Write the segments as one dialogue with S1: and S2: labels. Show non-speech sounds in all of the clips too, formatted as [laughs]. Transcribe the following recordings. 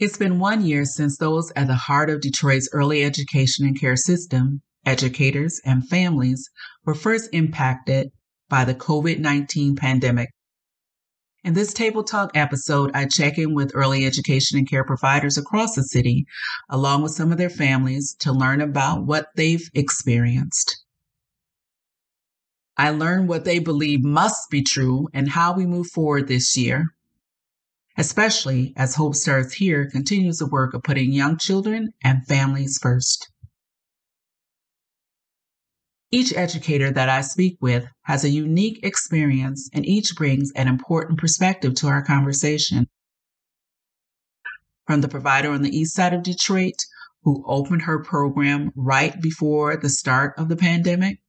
S1: It's been one year since those at the heart of Detroit's early education and care system, educators and families, were first impacted by the COVID 19 pandemic. In this Table Talk episode, I check in with early education and care providers across the city, along with some of their families, to learn about what they've experienced. I learn what they believe must be true and how we move forward this year especially as Hope Starts Here continues the work of putting young children and families first. Each educator that I speak with has a unique experience and each brings an important perspective to our conversation. From the provider on the east side of Detroit who opened her program right before the start of the pandemic,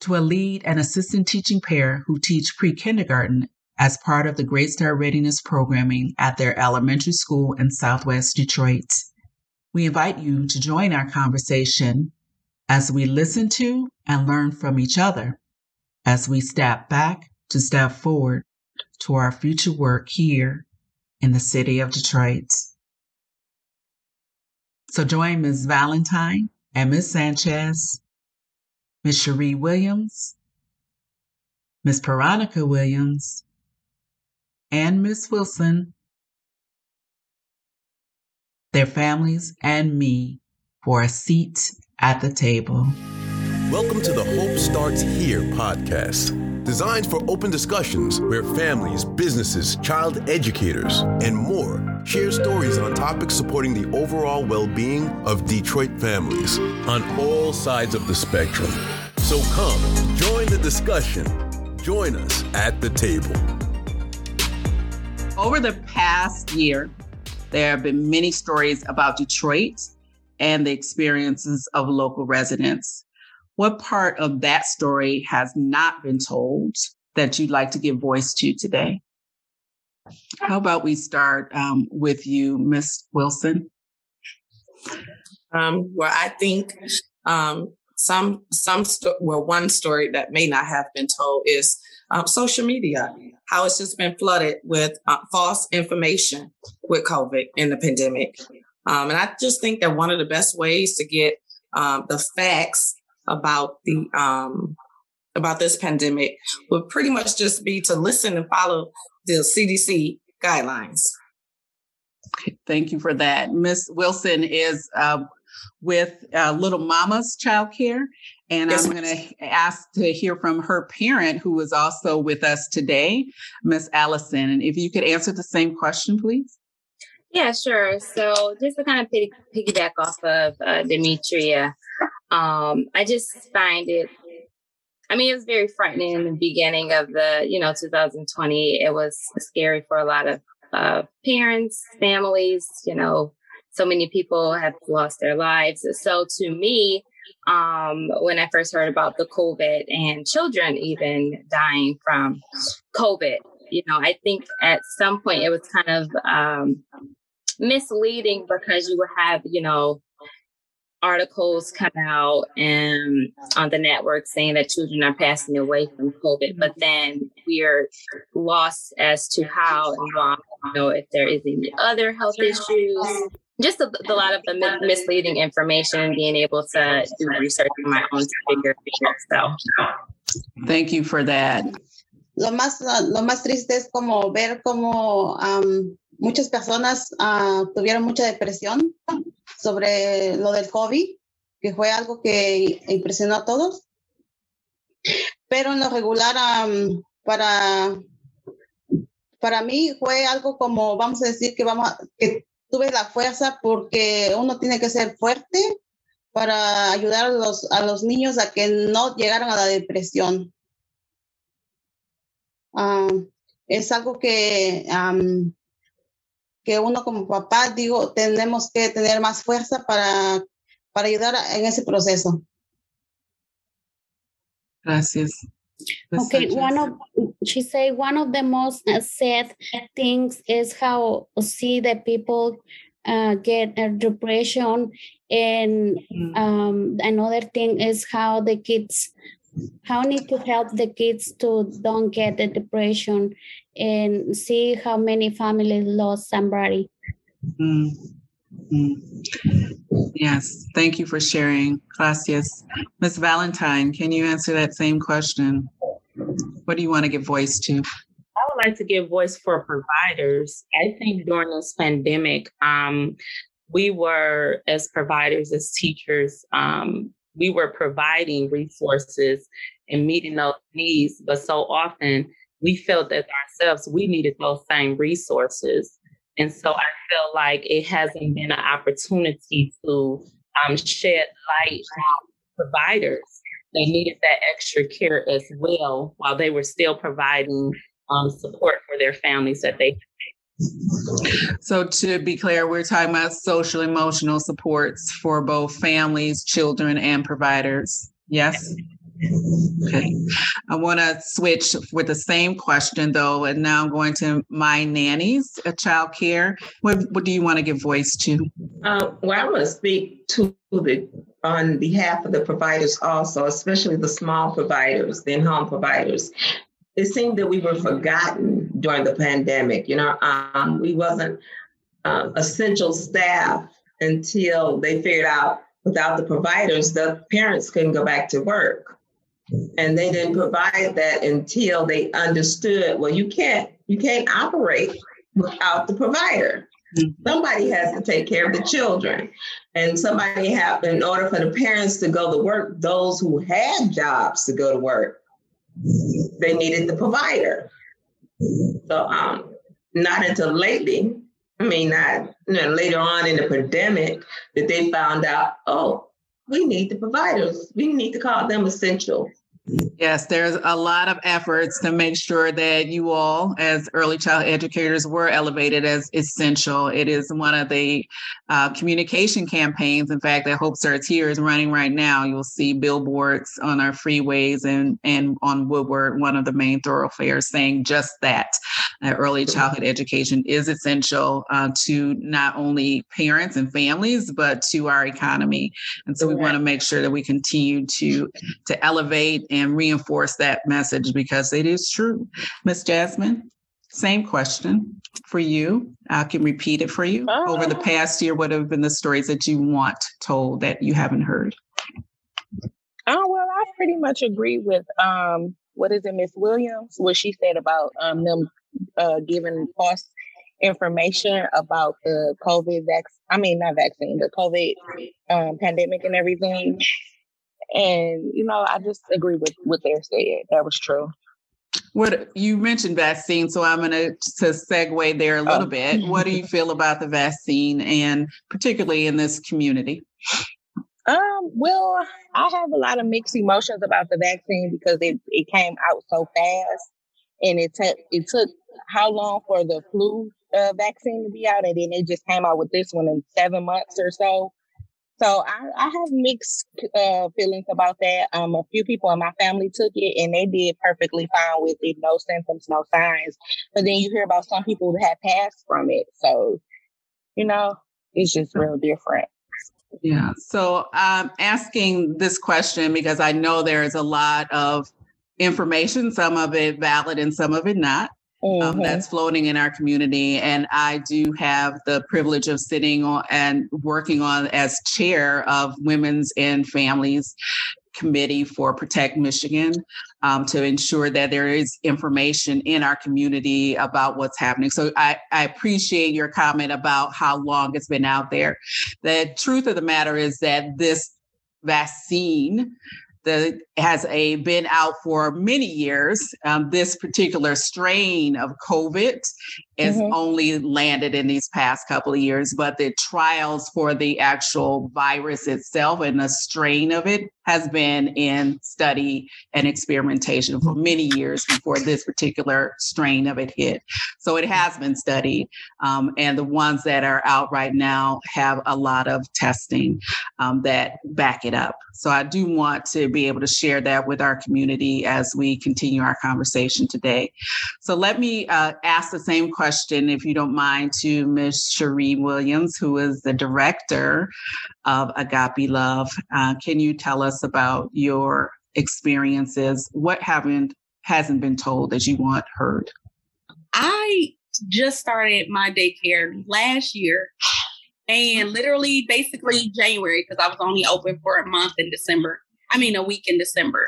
S1: to a lead and assistant teaching pair who teach pre kindergarten as part of the Great Start Readiness programming at their elementary school in Southwest Detroit. We invite you to join our conversation as we listen to and learn from each other as we step back to step forward to our future work here in the city of Detroit. So join Ms. Valentine and Ms. Sanchez, Ms. Cherie Williams, Ms. Veronica Williams, and Miss Wilson, their families, and me for a seat at the table.
S2: Welcome to the Hope Starts Here podcast, designed for open discussions where families, businesses, child educators, and more share stories on topics supporting the overall well being of Detroit families on all sides of the spectrum. So come, join the discussion. Join us at the table.
S1: Over the past year, there have been many stories about Detroit and the experiences of local residents. What part of that story has not been told that you'd like to give voice to today? How about we start um, with you, Miss Wilson?
S3: Um, well, I think um, some some sto- well, one story that may not have been told is um, social media, how it's just been flooded with uh, false information with COVID in the pandemic. Um, and I just think that one of the best ways to get um, the facts about the um, about this pandemic would pretty much just be to listen and follow the CDC guidelines.
S1: Thank you for that. Miss Wilson is uh, with uh, Little Mama's Child Care, and yes, I'm going to ask to hear from her parent, who is also with us today, Miss Allison. And if you could answer the same question, please.
S4: Yeah, sure. So just to kind of piggyback off of uh, Demetria, um, I just find it. I mean, it was very frightening in the beginning of the, you know, 2020. It was scary for a lot of uh, parents, families. You know, so many people have lost their lives. So to me, um, when I first heard about the COVID and children even dying from COVID. You know, I think at some point it was kind of um, misleading because you would have, you know, articles come out and on the network saying that children are passing away from COVID, but then we are lost as to how and why, you know, if there is any other health issues just a, a, lot of the misleading information and being able to do research on my own to figure it out. So,
S1: thank you for that.
S5: Lo más, lo más triste es como ver como um, muchas personas uh, tuvieron mucha depresión sobre lo del COVID, que fue algo que impresionó a todos. Pero en lo regular, um, para, para mí fue algo como, vamos a decir que vamos a, que tuve la fuerza porque uno tiene que ser fuerte para ayudar a los, niños a que no llegaran a la depresión. Ah, es algo que, que uno como papá, digo, tenemos que tener más fuerza para, para ayudar en ese proceso.
S1: Gracias.
S6: Okay, one of she say one of the most uh, sad things is how see the people uh, get a depression, and mm. um, another thing is how the kids how need to help the kids to don't get the depression and see how many families lost somebody
S1: Mm-hmm. Yes, thank you for sharing. Gracias. Ms. Valentine, can you answer that same question? What do you want to give voice to?
S7: I would like to give voice for providers. I think during this pandemic, um, we were, as providers, as teachers, um, we were providing resources and meeting those needs, but so often we felt that ourselves we needed those same resources. And so I feel like it hasn't been an opportunity to um, shed light on providers. They needed that extra care as well while they were still providing um, support for their families that they
S1: so, to be clear, we're talking about social emotional supports for both families, children, and providers. Yes? Okay. I want to switch with the same question though, and now I'm going to my nannies, child care. What, what do you want to give voice to?
S8: Uh, well, I want to speak to the on behalf of the providers also, especially the small providers, the in-home providers. It seemed that we were forgotten during the pandemic. You know, um, we wasn't um, essential staff until they figured out without the providers, the parents couldn't go back to work and they didn't provide that until they understood well you can't you can't operate without the provider mm-hmm. somebody has to take care of the children and somebody have in order for the parents to go to work those who had jobs to go to work they needed the provider so um not until lately i mean not you know, later on in the pandemic that they found out oh we need the providers. We need to call them essential.
S1: Yes, there's a lot of efforts to make sure that you all, as early child educators, were elevated as essential. It is one of the uh, communication campaigns, in fact, that Hope Starts Here is running right now. You'll see billboards on our freeways and, and on Woodward, one of the main thoroughfares, saying just that. Uh, early childhood education is essential uh, to not only parents and families, but to our economy. And so we want to make sure that we continue to, to elevate and reinforce that message because it is true. Miss Jasmine, same question for you. I can repeat it for you. Oh. Over the past year, what have been the stories that you want told that you haven't heard?
S9: Oh well, I pretty much agree with um, what is it, Miss Williams, what she said about um, them uh, giving false information about the COVID vaccine. I mean, not vaccine, the COVID um, pandemic and everything. And, you know, I just agree with what they're saying. That was true.
S1: What you mentioned vaccine, so I'm going to to segue there a little oh. bit. What do you feel about the vaccine, and particularly in this community?
S9: Um, well, I have a lot of mixed emotions about the vaccine because it, it came out so fast, and it took it took how long for the flu uh, vaccine to be out, and then it just came out with this one in seven months or so. So I, I have mixed uh, feelings about that. Um, a few people in my family took it and they did perfectly fine with it, no symptoms, no signs. But then you hear about some people that have passed from it. So, you know, it's just real different.
S1: Yeah. So I'm asking this question because I know there is a lot of information, some of it valid and some of it not mm-hmm. um, that's floating in our community. And I do have the privilege of sitting on and working on as chair of Women's and Families Committee for Protect Michigan um, to ensure that there is information in our community about what's happening. So I, I appreciate your comment about how long it's been out there. The truth of the matter is that this vaccine that has a been out for many years. Um, this particular strain of COVID is mm-hmm. only landed in these past couple of years, but the trials for the actual virus itself and the strain of it has been in study and experimentation for many years before this particular strain of it hit. So it has been studied, um, and the ones that are out right now have a lot of testing um, that back it up. So I do want to be able to share that with our community as we continue our conversation today. So let me uh, ask the same question, if you don't mind, to Ms. Cherie Williams, who is the director of Agape Love. Uh, can you tell us about your experiences? What haven't hasn't been told that you want heard?
S10: I just started my daycare last year and literally basically January because I was only open for a month in December. I mean, a week in December.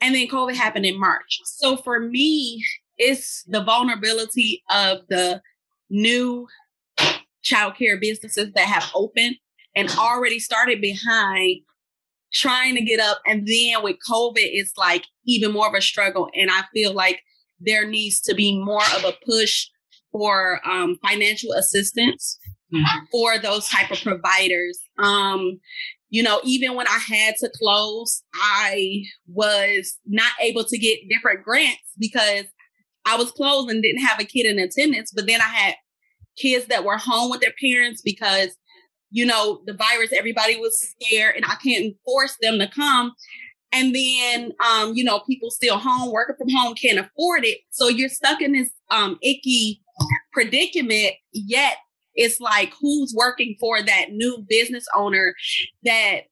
S10: And then COVID happened in March. So for me, it's the vulnerability of the new childcare businesses that have opened and already started behind trying to get up. And then with COVID, it's like even more of a struggle. And I feel like there needs to be more of a push for um, financial assistance mm-hmm. for those type of providers. Um, you know, even when I had to close, I was not able to get different grants because I was closed and didn't have a kid in attendance. But then I had kids that were home with their parents because, you know, the virus, everybody was scared and I can't force them to come. And then, um, you know, people still home, working from home, can't afford it. So you're stuck in this um, icky predicament, yet it's like who's working for that new business owner that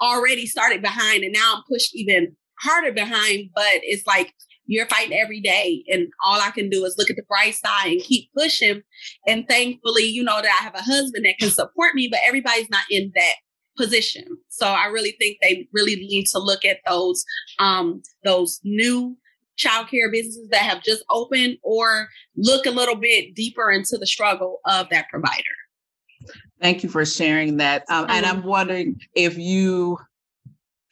S10: already started behind and now I'm pushed even harder behind, but it's like you're fighting every day. And all I can do is look at the bright side and keep pushing. And thankfully, you know, that I have a husband that can support me, but everybody's not in that position. So I really think they really need to look at those um those new childcare businesses that have just opened or look a little bit deeper into the struggle of that provider.
S1: Thank you for sharing that. Um, and I'm wondering if you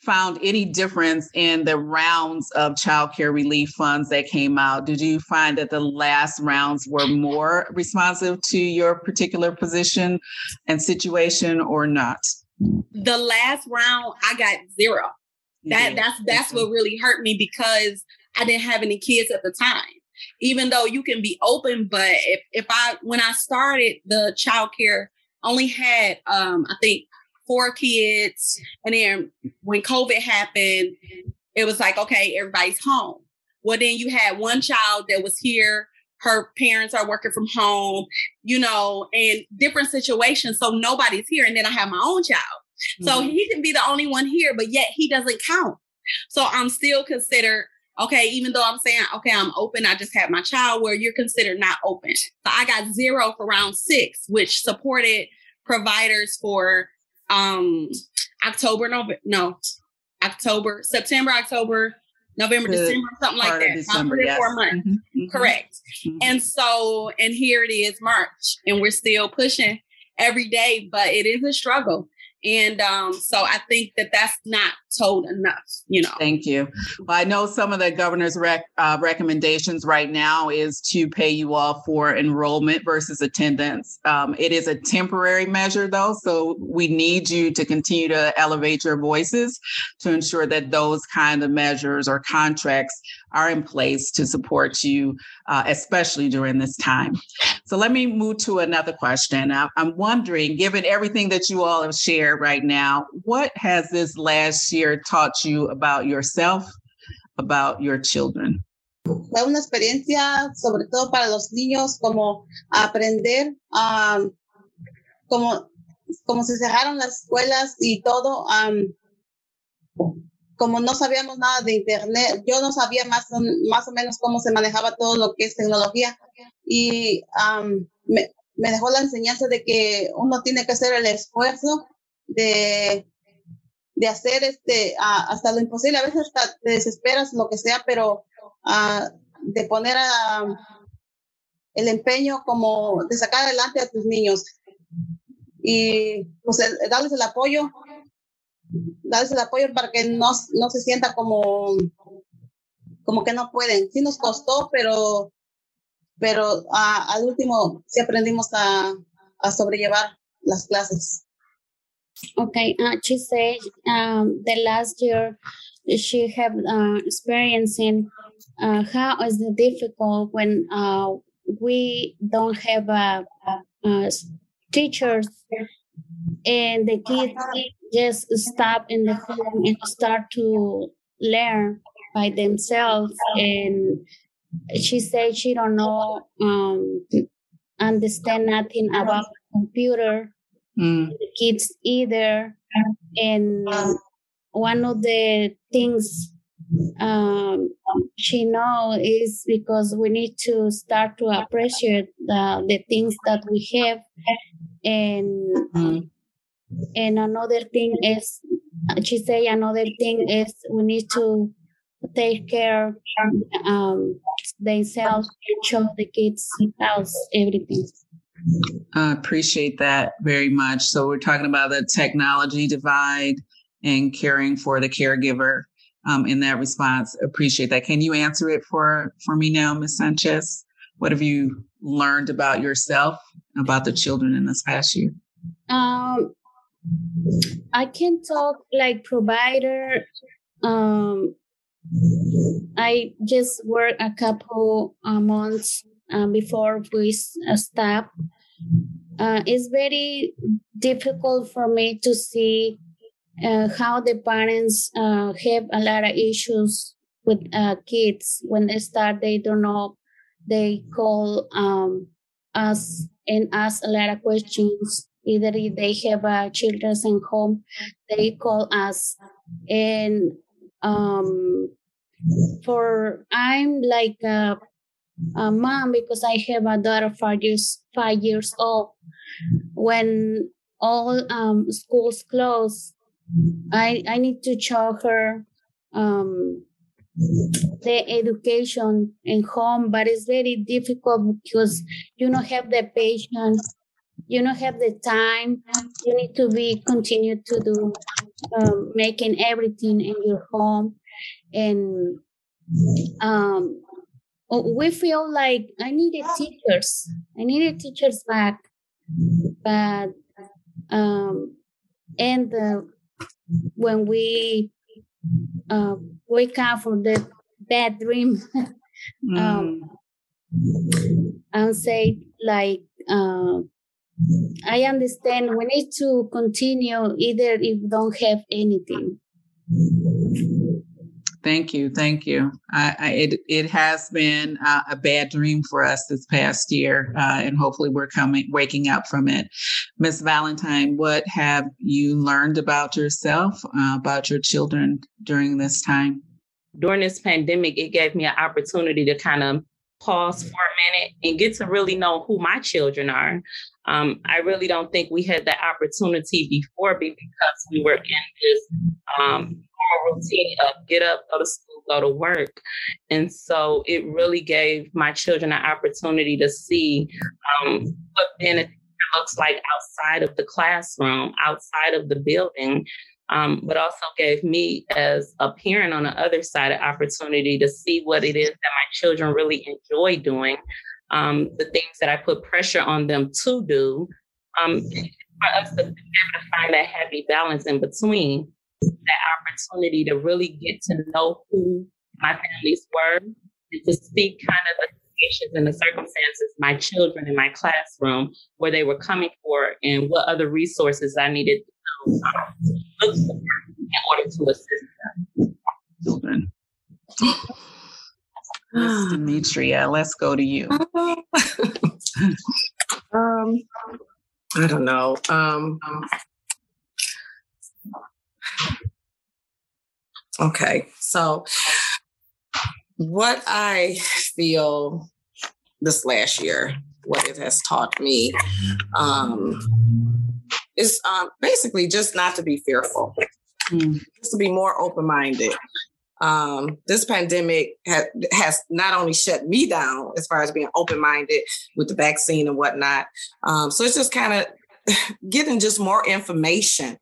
S1: found any difference in the rounds of child care relief funds that came out? Did you find that the last rounds were more responsive to your particular position and situation or not?
S10: The last round I got zero. That that's that's what really hurt me because I didn't have any kids at the time. Even though you can be open, but if if I when I started the child care only had um I think four kids. And then when COVID happened, it was like, okay, everybody's home. Well, then you had one child that was here. Her parents are working from home, you know, and different situations. So nobody's here. And then I have my own child. Mm-hmm. So he can be the only one here, but yet he doesn't count. So I'm still considered okay, even though I'm saying, okay, I'm open, I just had my child, where you're considered not open. So I got zero for round six, which supported providers for um October, November, no, October, September, October, November. December, something like that. December, three yes. four months. Mm-hmm, mm-hmm. Correct. Mm-hmm. And so, and here it is March, and we're still pushing every day, but it is a struggle. And um, so I think that that's not told enough, you know.
S1: Thank you. Well, I know some of the governor's rec- uh, recommendations right now is to pay you all for enrollment versus attendance. Um, it is a temporary measure, though, so we need you to continue to elevate your voices to ensure that those kind of measures or contracts are in place to support you, uh, especially during this time. So let me move to another question. I, I'm wondering, given everything that you all have shared right now, what has this last year taught you about yourself, about your children?
S5: Fue una experiencia, sobre todo para los niños, como aprender, um, como, como se cerraron las escuelas y todo. Um, como no sabíamos nada de internet, yo no sabía más, más o menos cómo se manejaba todo lo que es tecnología. Y me, dejó la enseñanza de que uno tiene que hacer el esfuerzo de, de hacer este, hasta lo imposible, a veces hasta te desesperas, lo que sea, pero de poner el empeño como de sacar adelante a tus niños. Y pues darles el apoyo darles el apoyo para que no, no se sienta como, como que no pueden. Sí nos costó, pero, pero uh, al último sí aprendimos a, a sobrellevar las clases.
S6: Okay, uh, she said um, the last year she have uh, experiencing uh, how is it difficult when uh, we don't have uh, uh, teachers and the kids just stop in the home and start to learn by themselves and she said she don't know um, understand nothing about computer mm. kids either and one of the things um, she know is because we need to start to appreciate the, the things that we have and mm-hmm. And another thing is she say another thing is we need to take care um, themselves show the kids house everything
S1: I appreciate that very much. So we're talking about the technology divide and caring for the caregiver um, in that response. Appreciate that. Can you answer it for for me now, Ms. Sanchez? What have you learned about yourself, about the children in this past year?
S6: Um, I can talk like provider. Um, I just worked a couple uh, months um, before we uh, stop. Uh, it's very difficult for me to see uh, how the parents uh, have a lot of issues with uh, kids when they start. They don't know. They call um, us and ask a lot of questions. Either if they have uh, children in home, they call us. And um, for I'm like a, a mom because I have a daughter five years five years old. When all um, schools close, I I need to show her um, the education in home, but it's very difficult because you don't have the patience, you don't have the time. You need to be continue to do um, making everything in your home, and um, we feel like I needed teachers. I needed teachers back, but um, and when we uh, wake up from the bad dream [laughs] um, mm. and say like uh, i understand we need to continue either if don't have anything
S1: Thank you, thank you. I, I, it it has been uh, a bad dream for us this past year, uh, and hopefully we're coming waking up from it. Miss Valentine, what have you learned about yourself, uh, about your children during this time?
S7: During this pandemic, it gave me an opportunity to kind of pause for a minute and get to really know who my children are. Um, I really don't think we had that opportunity before because we were in this um, routine of get up, go to school, go to work. And so it really gave my children an opportunity to see um, what being a looks like outside of the classroom, outside of the building. Um, but also gave me as a parent on the other side an opportunity to see what it is that my children really enjoy doing, um, the things that I put pressure on them to do, um, for us to be able to find that happy balance in between that opportunity to really get to know who my families were and to see kind of the situations and the circumstances my children in my classroom where they were coming for and what other resources I needed to look for in order to assist them.
S1: Children. [sighs] Demetria, let's go to you. [laughs]
S3: um, I don't know. Um, Okay. So, what I feel this last year, what it has taught me, um, is um, basically just not to be fearful, mm. just to be more open minded. Um, this pandemic ha- has not only shut me down as far as being open minded with the vaccine and whatnot. Um, so it's just kind of [laughs] getting just more information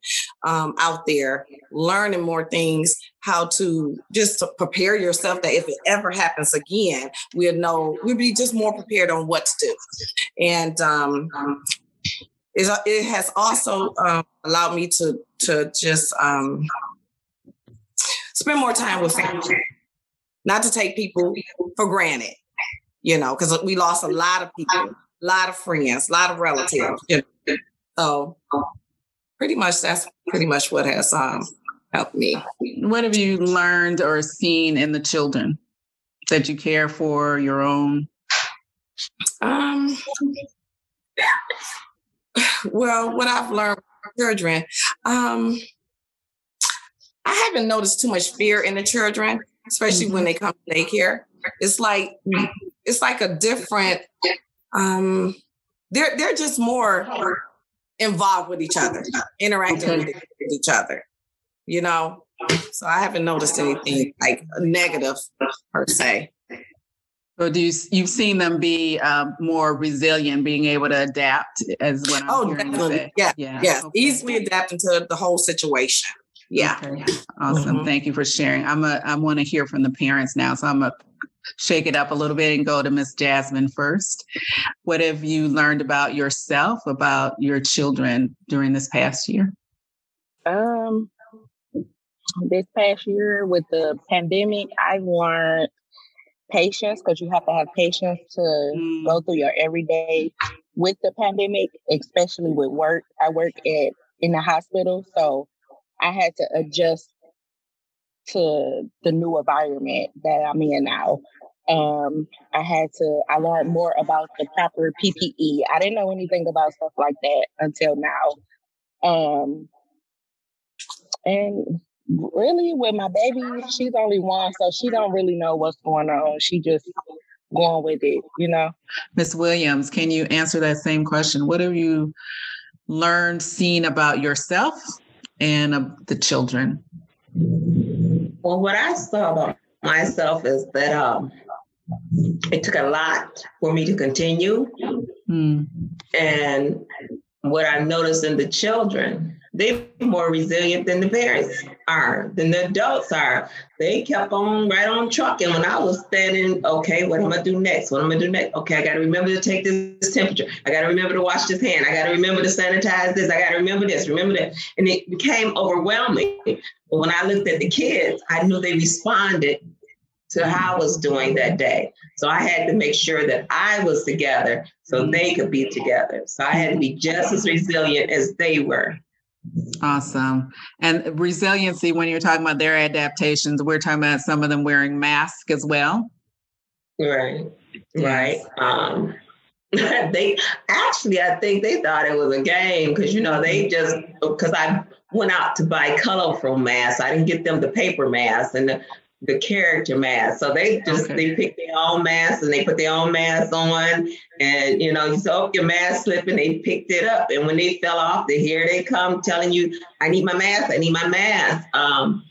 S3: um, out there, learning more things, how to just to prepare yourself that if it ever happens again, we'll know we'll be just more prepared on what to do. And um, it has also um, allowed me to to just um, spend more time with family, not to take people for granted. You know, because we lost a lot of people, a lot of friends, a lot of relatives. You know? So pretty much that's pretty much what has um, helped me.
S1: What have you learned or seen in the children that you care for your own?
S3: Um, well, what I've learned from children, um, I haven't noticed too much fear in the children. especially mm-hmm. when they come to daycare. It's like it's like a different um they're they're just more involved with each other, interacting okay. with each other. You know, so I haven't noticed anything like negative per se.
S1: So do you you've seen them be um, more resilient, being able to adapt as I'm oh,
S3: definitely. Yeah, yeah, yeah. Okay. easily adapting to the whole situation. Yeah,
S1: okay. awesome. Mm-hmm. Thank you for sharing. I'm a I want to hear from the parents now, so I'm a shake it up a little bit and go to Miss Jasmine first. What have you learned about yourself, about your children during this past year?
S9: Um, this past year with the pandemic, I've learned patience because you have to have patience to mm. go through your everyday with the pandemic, especially with work. I work at in the hospital, so I had to adjust to the new environment that I'm in now. Um, I had to, I learned more about the proper PPE. I didn't know anything about stuff like that until now. Um, and really with my baby, she's only one, so she don't really know what's going on. She just going with it, you know.
S1: Miss Williams, can you answer that same question? What have you learned, seen about yourself and uh, the children?
S8: Well, what I saw about myself is that um, it took a lot for me to continue. Mm. And what I noticed in the children, they're more resilient than the parents are, than the adults are. They kept on right on trucking. When I was standing, okay, what am I gonna do next? What am I gonna do next? Okay, I gotta remember to take this temperature. I gotta remember to wash this hand. I gotta remember to sanitize this. I gotta remember this, remember that. And it became overwhelming. But when I looked at the kids, I knew they responded to how I was doing that day. So I had to make sure that I was together so they could be together. So I had to be just as resilient as they were.
S1: Awesome. And resiliency, when you're talking about their adaptations, we're talking about some of them wearing masks as well.
S8: Right. Right. Um, [laughs] they actually, I think they thought it was a game because, you know, they just, because I went out to buy colorful masks. I didn't get them the paper masks. And the, the character mask. So they just okay. they pick their own mask and they put their own mask on. And you know, you saw oh, your mask slipping, they picked it up. And when they fell off, the here they come telling you, I need my mask, I need my mask. Um,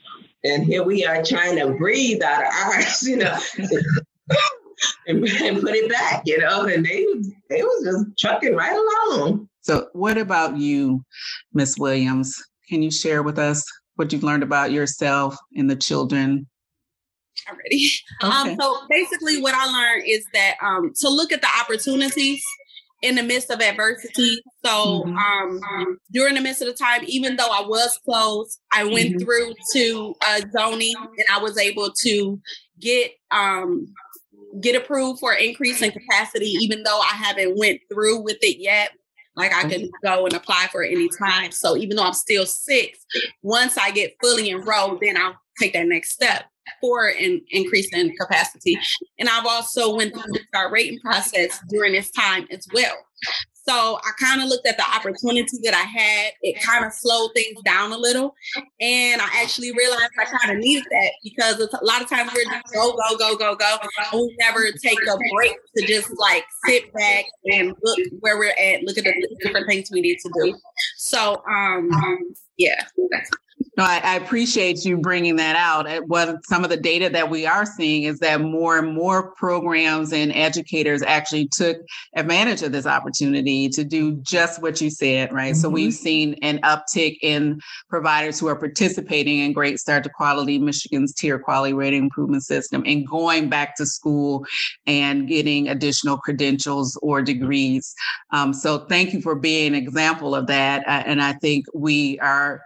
S8: and here we are trying to breathe out of ours, you know. [laughs] and, and put it back, you know, and they they was just trucking right along.
S1: So what about you, Miss Williams? Can you share with us what you've learned about yourself and the children
S10: already. [laughs] Um, okay. Um, so basically, what I learned is that um, to look at the opportunities in the midst of adversity. So mm-hmm. um, during the midst of the time, even though I was closed, I went mm-hmm. through to uh, zoning and I was able to get um, get approved for increase in capacity, even though I haven't went through with it yet. Like I can go and apply for it anytime. So even though I'm still six, once I get fully enrolled, then I'll take that next step for an increase in capacity. And I've also went through the star rating process during this time as well. So I kind of looked at the opportunity that I had. It kind of slowed things down a little. And I actually realized I kind of needed that because a lot of times we're just go, go, go, go, go. We never take a break to just like sit back and look where we're at, look at the different things we need to do. So, um, yeah.
S1: No, I, I, appreciate you bringing that out. What some of the data that we are seeing is that more and more programs and educators actually took advantage of this opportunity to do just what you said, right? Mm-hmm. So we've mm-hmm. seen an uptick in providers who are participating in Great Start to Quality, Michigan's tier quality rating improvement system, and going back to school and getting additional credentials or degrees. Um, so thank you for being an example of that. Uh, and I think we are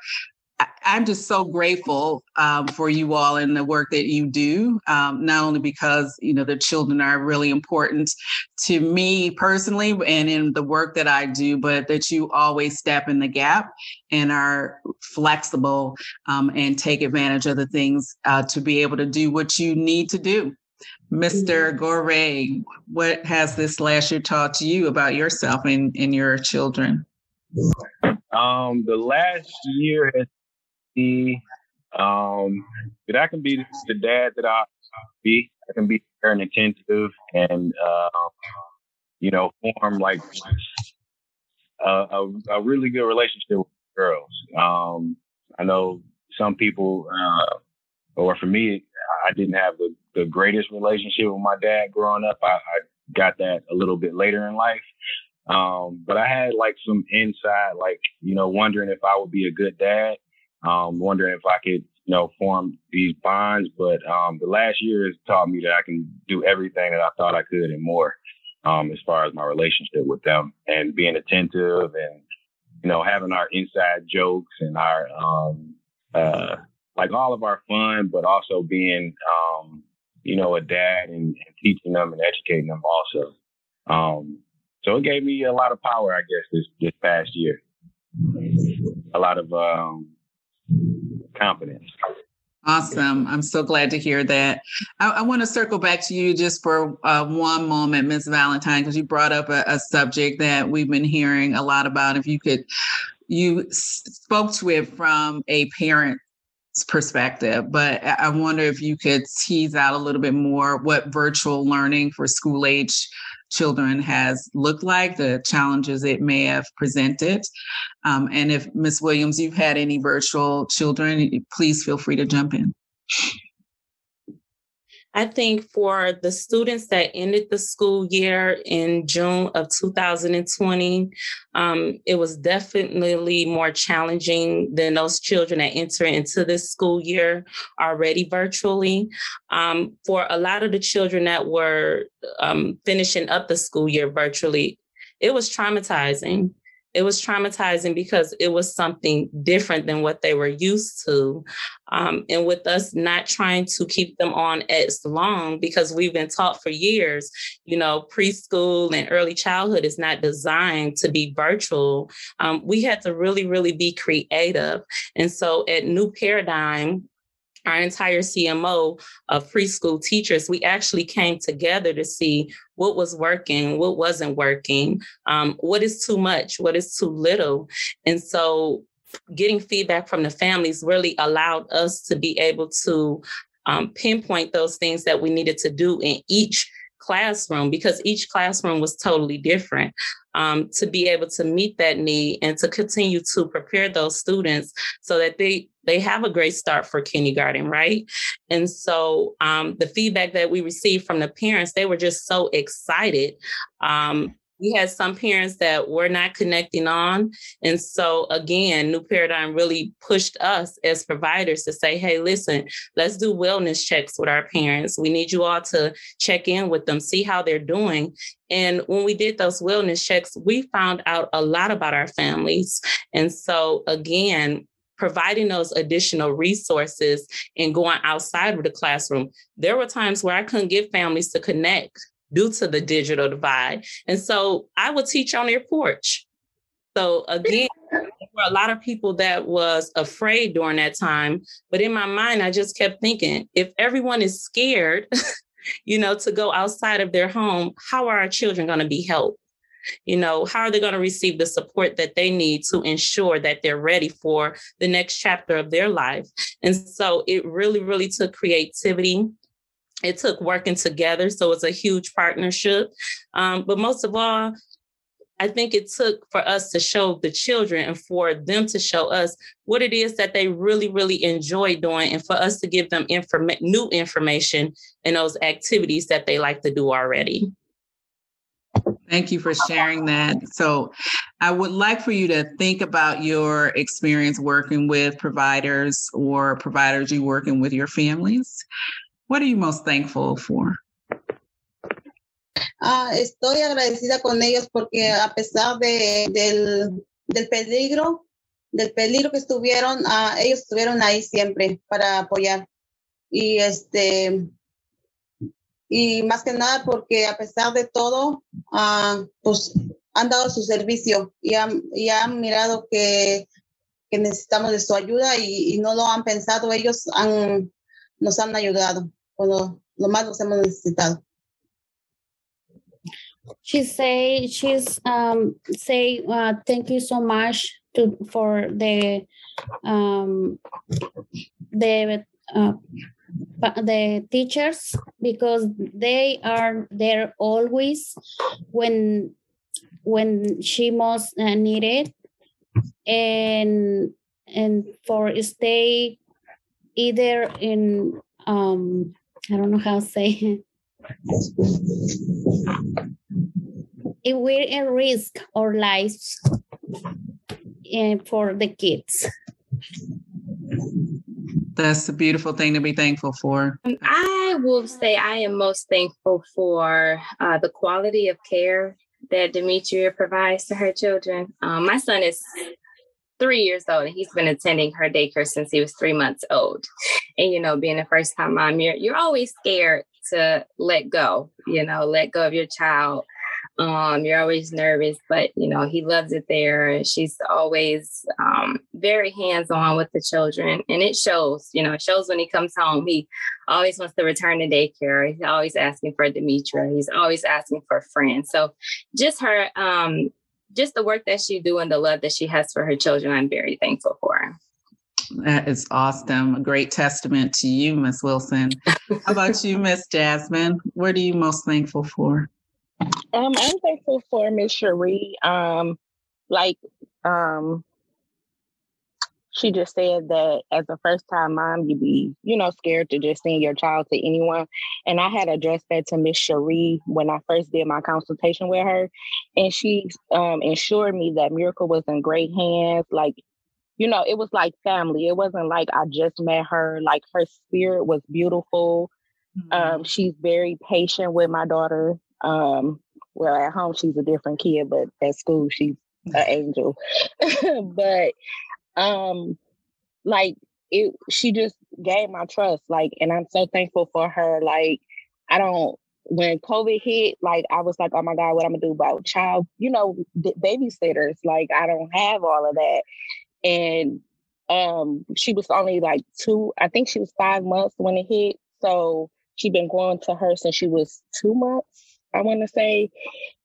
S1: I'm just so grateful um, for you all and the work that you do. Um, not only because you know the children are really important to me personally and in the work that I do, but that you always step in the gap and are flexible um, and take advantage of the things uh, to be able to do what you need to do. Mr. Mm-hmm. Gore, what has this last year taught you about yourself and, and your children?
S11: Um, the last year has be Um, but I can be the dad that I be. I can be very attentive and, uh, you know, form like a, a, a, really good relationship with girls. Um, I know some people, uh, or for me, I didn't have the, the greatest relationship with my dad growing up. I, I got that a little bit later in life. Um, but I had like some insight, like, you know, wondering if I would be a good dad, um, wondering if I could, you know, form these bonds. But um, the last year has taught me that I can do everything that I thought I could and more um, as far as my relationship with them and being attentive and, you know, having our inside jokes and our, um, uh, like all of our fun, but also being, um, you know, a dad and, and, teaching them and educating them also. Um, so it gave me a lot of power, I guess, this, this past year. A lot of um, confidence.
S1: Awesome. I'm so glad to hear that. I, I want to circle back to you just for uh, one moment, Ms. Valentine, because you brought up a, a, subject that we've been hearing a lot about. If you could, you spoke to it from a parent perspective, but I wonder if you could tease out a little bit more what virtual learning for school age children has looked like, the challenges it may have presented. Um, and if Ms. Williams, you've had any virtual children, please feel free to jump in.
S7: I think for the students that ended the school year in June of 2020, um, it was definitely more challenging than those children that enter into this school year already virtually. Um, for a lot of the children that were um, finishing up the school year virtually, it was traumatizing it was traumatizing because it was something different than what they were used to. Um, and with us not trying to keep them on as long because we've been taught for years, you know, preschool and early childhood is not designed to be virtual. Um, we had to really, really be creative. And so at New Paradigm, our entire CMO of preschool teachers, we actually came together to see what was working, what wasn't working, um, what is too much, what is too little. And so getting feedback from the families really allowed us to be able to um, pinpoint those things that we needed to do in each classroom because each classroom was totally different. Um, to be able to meet that need and to continue to prepare those students so that they they have a great start for kindergarten, right? And so um, the feedback that we received from the parents, they were just so excited. Um, we had some parents that were not connecting on. And so, again, New Paradigm really pushed us as providers to say, hey, listen, let's do wellness checks with our parents. We need you all to check in with them, see how they're doing. And when we did those wellness checks, we found out a lot about our families. And so, again, providing those additional resources and going outside of the classroom. There were times where I couldn't get families to connect due to the digital divide. And so I would teach on their porch. So again, [laughs] there were a lot of people that was afraid during that time. But in my mind, I just kept thinking, if everyone is scared, [laughs] you know, to go outside of their home, how are our children going to be helped? You know, how are they going to receive the support that they need to ensure that they're ready for the next chapter of their life? And so it really, really took creativity. It took working together. So it's a huge partnership. Um, but most of all, I think it took for us to show the children and for them to show us what it is that they really, really enjoy doing, and for us to give them new information in those activities that they like to do already.
S1: Thank you for sharing that. So, I would like for you to think about your experience working with providers or providers you working with your families. What are you most thankful for?
S5: Ah, estoy agradecida con ellos porque a pesar de, del, del peligro, del peligro que estuvieron, ah, ellos estuvieron ahí siempre para apoyar. Y este, y más que nada porque a pesar de todo, uh, pues han dado su servicio y han, y han mirado que, que, necesitamos de su ayuda y, y, no lo han pensado, ellos han, nos han ayudado cuando lo más los hemos necesitado.
S6: She say she's um say uh, thank you so much to for the um the uh, the teachers because they are there always when when she most uh, needed and and for stay either in um i don't know how to say it will risk our lives and for the kids
S1: that's a beautiful thing to be thankful for.
S4: Um, I will say I am most thankful for uh, the quality of care that Demetria provides to her children. Um, my son is three years old and he's been attending her daycare since he was three months old. And you know, being a first time mom, you're you're always scared to let go, you know, let go of your child um, you're always nervous, but you know, he loves it there. She's always um, very hands-on with the children. And it shows, you know, it shows when he comes home. He always wants to return to daycare. He's always asking for Demetria. He's always asking for friends. So just her um just the work that she do and the love that she has for her children, I'm very thankful for.
S1: That is awesome. A great testament to you, Miss Wilson. How about you, [laughs] Miss Jasmine? What are you most thankful for?
S9: Um, I'm thankful for Miss Cherie. Um, like um, she just said that as a first time mom, you'd be, you know, scared to just send your child to anyone. And I had addressed that to Miss Cherie when I first did my consultation with her. And she um, assured me that Miracle was in great hands. Like, you know, it was like family. It wasn't like I just met her. Like her spirit was beautiful. Mm-hmm. Um, she's very patient with my daughter. Um, well, at home she's a different kid, but at school she's an [laughs] angel. [laughs] but um, like it, she just gave my trust. Like, and I'm so thankful for her. Like, I don't. When COVID hit, like I was like, oh my God, what I'm gonna do about child, you know, babysitters. Like I don't have all of that. And um, she was only like two, I think she was five months when it hit. So she been going to her since she was two months I want to say.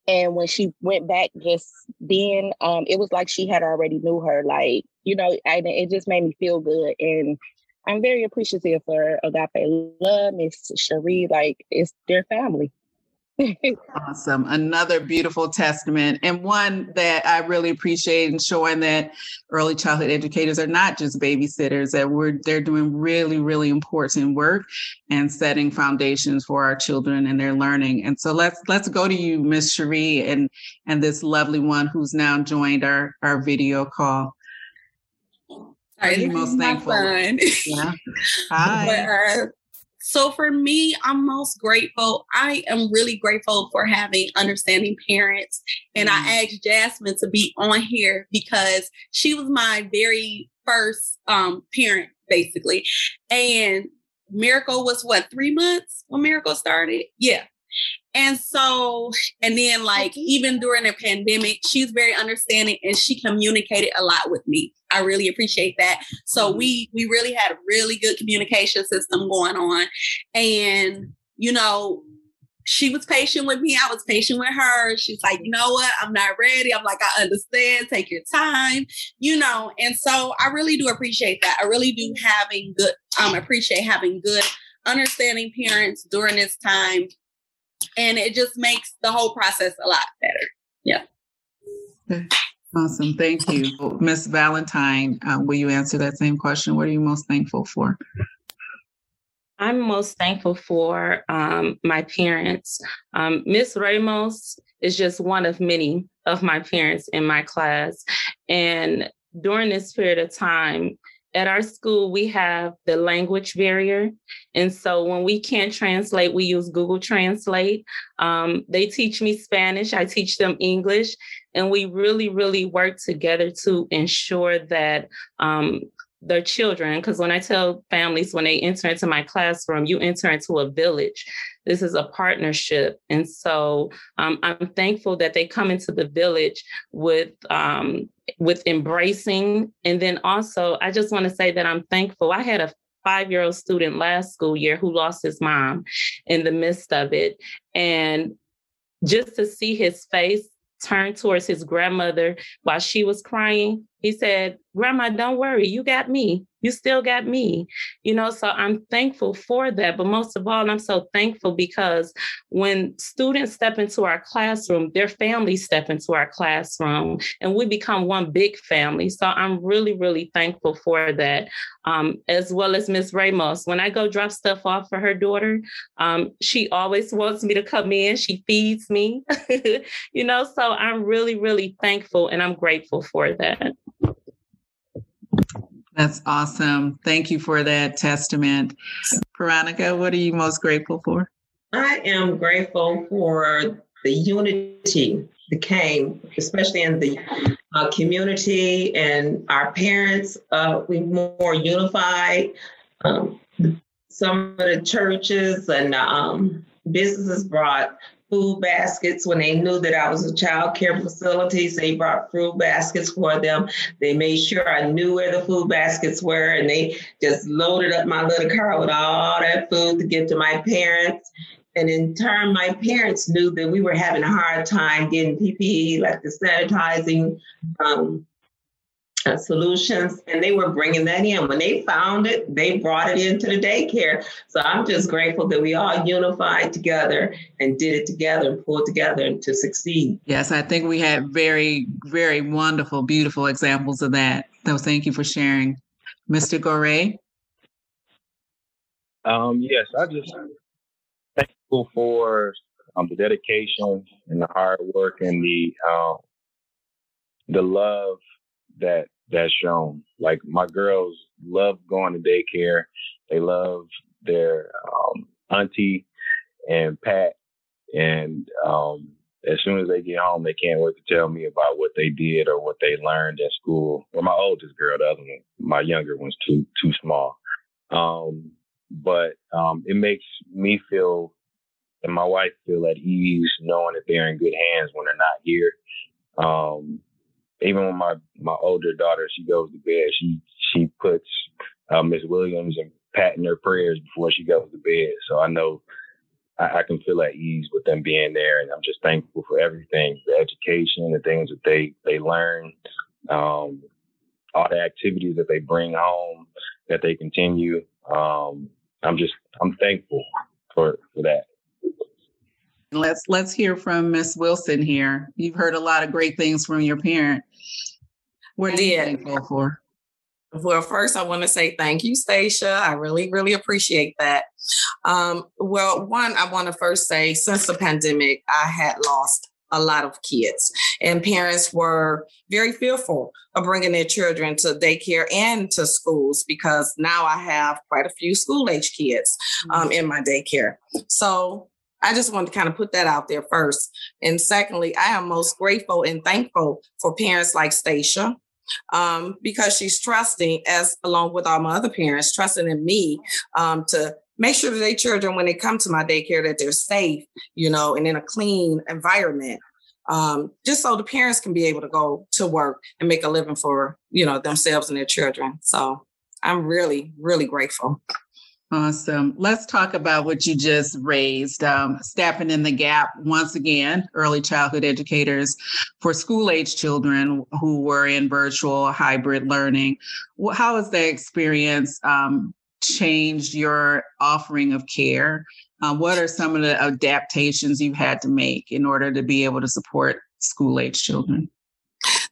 S9: And when she went back just then, um, it was like she had already knew her, like, you know, and it just made me feel good. And I'm very appreciative for Agape Love, Miss Cherie, like it's their family [laughs]
S1: awesome. Another beautiful testament, and one that I really appreciate in showing that early childhood educators are not just babysitters, that we're they're doing really, really important work and setting foundations for our children and their learning. And so let's let's go to you, Miss Cherie, and and this lovely one who's now joined our our video call.
S10: Sorry, most thankful. Yeah. [laughs] Hi. But, uh, so for me, I'm most grateful. I am really grateful for having understanding parents. And mm-hmm. I asked Jasmine to be on here because she was my very first um, parent, basically. And Miracle was what, three months when Miracle started? Yeah. And so, and then like even during the pandemic, she's very understanding and she communicated a lot with me. I really appreciate that. So mm-hmm. we we really had a really good communication system going on. And you know, she was patient with me. I was patient with her. She's like, you know what? I'm not ready. I'm like, I understand. Take your time, you know. And so I really do appreciate that. I really do having good, um, appreciate having good, understanding parents during this time and it just makes the whole process a lot better. Yeah.
S1: Awesome. Thank you. Miss Valentine, uh, will you answer that same question? What are you most thankful for?
S7: I'm most thankful for um, my parents. Um, Miss Ramos is just one of many of my parents in my class. And during this period of time, at our school, we have the language barrier. And so when we can't translate, we use Google Translate. Um, they teach me Spanish, I teach them English. And we really, really work together to ensure that um, their children, because when I tell families when they enter into my classroom, you enter into a village. This is a partnership. And so um, I'm thankful that they come into the village with um, with embracing. And then also, I just want to say that I'm thankful. I had a five year old student last school year who lost his mom in the midst of it. And just to see his face turn towards his grandmother while she was crying, he said, Grandma, don't worry, you got me. You still got me. You know so i'm thankful for that but most of all i'm so thankful because when students step into our classroom their families step into our classroom and we become one big family. So i'm really really thankful for that um, as well as miss ramos. When i go drop stuff off for her daughter um, she always wants me to come in. She feeds me. [laughs] You know so i'm really really thankful and i'm grateful for that
S1: that's awesome. Thank you for that testament. Veronica, what are you most grateful for?
S8: I am grateful for the unity that came, especially in the uh, community and our parents. Uh, we more unified. Um, some of the churches and um, businesses brought food baskets when they knew that I was a child care facility. So they brought food baskets for them. They made sure I knew where the food baskets were and they just loaded up my little car with all that food to give to my parents. And in turn, my parents knew that we were having a hard time getting PPE, like the sanitizing um, uh, solutions, and they were bringing that in. When they found it, they brought it into the daycare. So I'm just grateful that we all unified together and did it together and pulled together to succeed.
S1: Yes, I think we had very, very wonderful, beautiful examples of that. So thank you for sharing. Mr. Gore?
S11: Um, yes, I just thankful for um, the dedication and the hard work and the um, the love that that's shown. Like my girls love going to daycare. They love their um, auntie and Pat. And um, as soon as they get home, they can't wait to tell me about what they did or what they learned at school. Or my oldest girl, the other one, my younger one's too too small. Um, but um, it makes me feel and my wife feel at ease knowing that they're in good hands when they're not here. Um, even when my my older daughter she goes to bed, she she puts uh, Miss Williams and Pat in her prayers before she goes to bed. So I know I, I, can feel at ease with them being there, and I'm just thankful for everything, the education, the things that they they learn, um, all the activities that they bring home, that they continue. Um, I'm just I'm thankful for for that.
S1: Let's let's hear from Miss Wilson here. You've heard a lot of great things from your parent. What are you thankful for?
S3: Well, first, I want to say thank you, Stacia. I really, really appreciate that. Um, well, one, I want to first say since the pandemic, I had lost a lot of kids, and parents were very fearful of bringing their children to daycare and to schools because now I have quite a few school age kids um, in my daycare. So I just wanted to kind of put that out there first. And secondly, I am most grateful and thankful for parents like Stacia um, because she's trusting, as along with all my other parents, trusting in me um, to make sure that their children, when they come to my daycare, that they're safe, you know, and in a clean environment. Um, just so the parents can be able to go to work and make a living for you know themselves and their children. So I'm really, really grateful.
S1: Awesome. Let's talk about what you just raised, um, stepping in the gap once again, early childhood educators for school age children who were in virtual hybrid learning. How has that experience um, changed your offering of care? Uh, what are some of the adaptations you've had to make in order to be able to support school age children?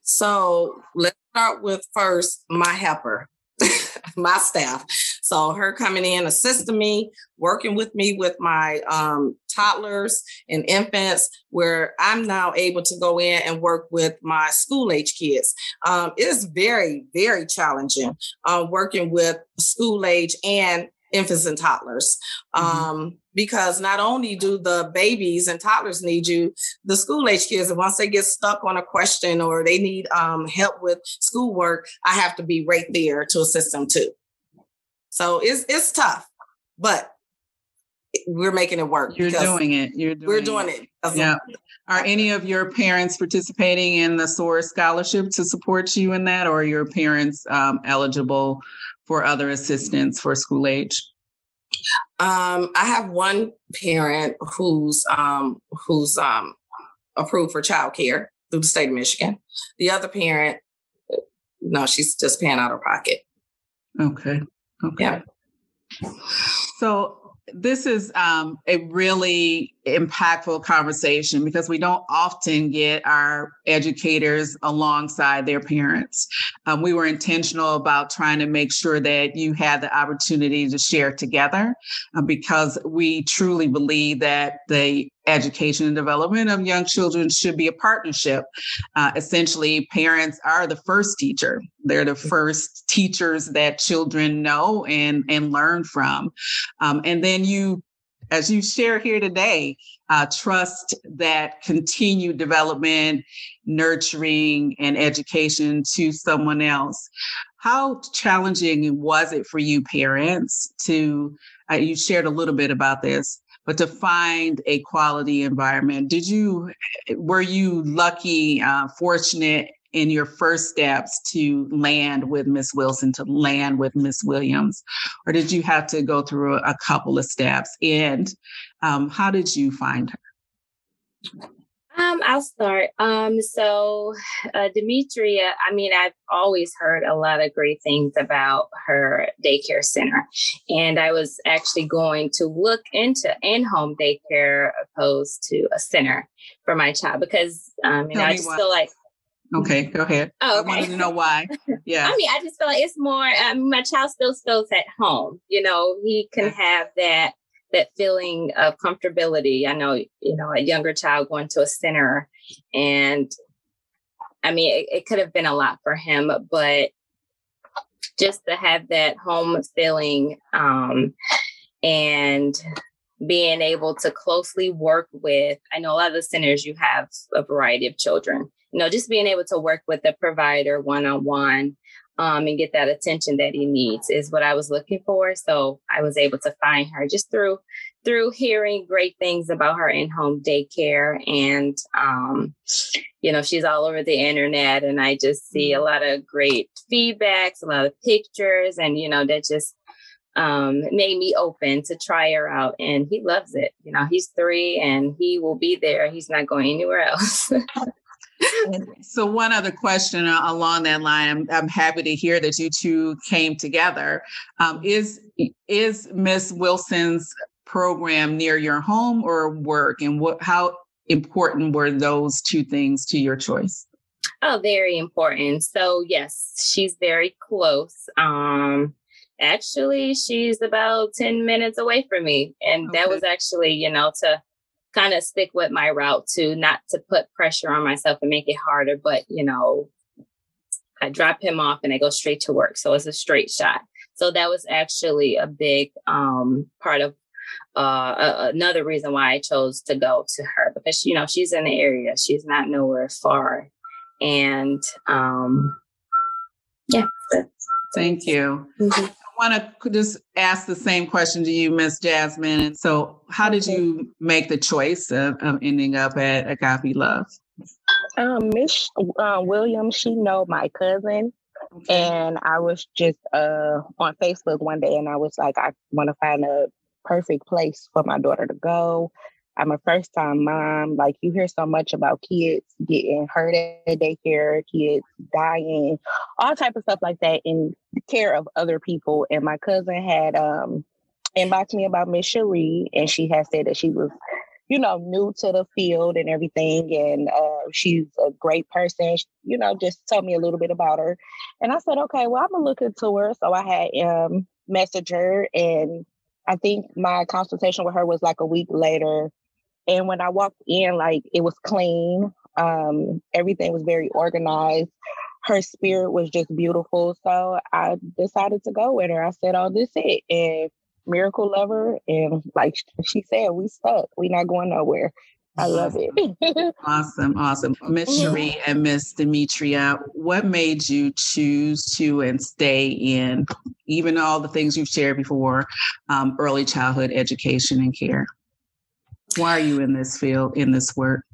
S3: So let's start with first my helper, [laughs] my staff. So her coming in, assisting me, working with me with my um, toddlers and infants, where I'm now able to go in and work with my school age kids. Um, it is very, very challenging uh, working with school age and infants and toddlers. Mm-hmm. Um, because not only do the babies and toddlers need you, the school age kids, and once they get stuck on a question or they need um, help with schoolwork, I have to be right there to assist them too. So it's it's tough, but we're making it work.
S1: You're doing it. You're doing
S3: we're doing it.
S1: it. Yeah. Are any of your parents participating in the SOAR scholarship to support you in that, or are your parents um, eligible for other assistance for school age?
S3: Um, I have one parent who's um, who's um, approved for childcare through the state of Michigan. The other parent no, she's just paying out of pocket.
S1: Okay. Okay. Yeah. So this is um, a really impactful conversation because we don't often get our educators alongside their parents. Um, we were intentional about trying to make sure that you had the opportunity to share together uh, because we truly believe that the education and development of young children should be a partnership. Uh, essentially, parents are the first teacher. They're the first teachers that children know and, and learn from. Um, and then you as you share here today, uh, trust that continued development, nurturing, and education to someone else. How challenging was it for you, parents, to? Uh, you shared a little bit about this, but to find a quality environment. Did you? Were you lucky, uh, fortunate in your first steps to land with Miss Wilson, to land with Miss Williams? Or did you have to go through a, couple of steps? And um, how did you find her?
S4: Um, I'll start. Um, so uh, Demetria, I mean, I've always heard a lot of great things about her daycare center, and I was actually going to look into in-home daycare opposed to a center for my child because um, you know, I just feel like
S1: Okay, go ahead. Oh, okay. I wanted to know why. [laughs] Yeah.
S4: I mean, I just feel like it's more. Um, my child still feels at home. You know, he can have that that feeling of comfortability. I know, you know, a younger child going to a center, and I mean, it, it could have been a lot for him, but just to have that home feeling um, and being able to closely work with i know a lot of the centers you have a variety of children you know, just being able to work with the provider one on one and get that attention that he needs is what I was looking for. So I was able to find her just through through hearing great things about her in-home daycare. And um, you know she's all over the internet and i just see a mm-hmm. lot of great feedbacks a lot of pictures and you know that just um, made me open to try her out. And he loves it. You know he's three and he will be there. He's not going anywhere [laughs] else [laughs]
S1: so one other question along that line I'm, I'm, happy to hear that you two came together. Um, is is miss wilson's program near your home or work? And what how important were those two things to your choice?
S4: Oh very important. So yes she's very close. Um actually she's about 10 minutes away from me. And okay. that was actually you know to kind of stick with my route to not to put pressure on myself and make it harder, but you know, I drop him off and I go straight to work. So it's a straight shot. So that was actually a big um, part of uh, another reason why I chose to go to her because you know she's in the area. She's not nowhere far, and um, yeah.
S1: Thank you. Mm-hmm want to just ask the same question to you, Miss Jasmine. And so, how did you make the choice of, of ending up at Agape Love?
S9: Um, Miss uh, Williams, she know my cousin, okay. and I was just uh on Facebook one day, and I was like, I want to find a perfect place for my daughter to go. I'm a first time mom. Like you hear so much about kids getting hurt at daycare, kids dying, all type of stuff like that in care of other people. And my cousin had um inboxed me about Miss Cherie and she had said that she was, you know, new to the field and everything. And uh, she's a great person. She, you know, just told me a little bit about her. And I said, okay, well, I'm gonna look into her. So I had um messaged her and I think my consultation with her was like a week later and when I walked in, like it was clean. Um, everything was very organized. Her spirit was just beautiful. So I decided to go with her. I said, Oh, this it. And miracle lover. And like she said, we stuck. We not going nowhere. I love it.
S1: awesome, awesome. Miss mm-hmm. Cherie and Miss Demetria, what made you choose to and stay in even all the things you've shared before, um, early childhood education and care? Why are you in this field, in this work?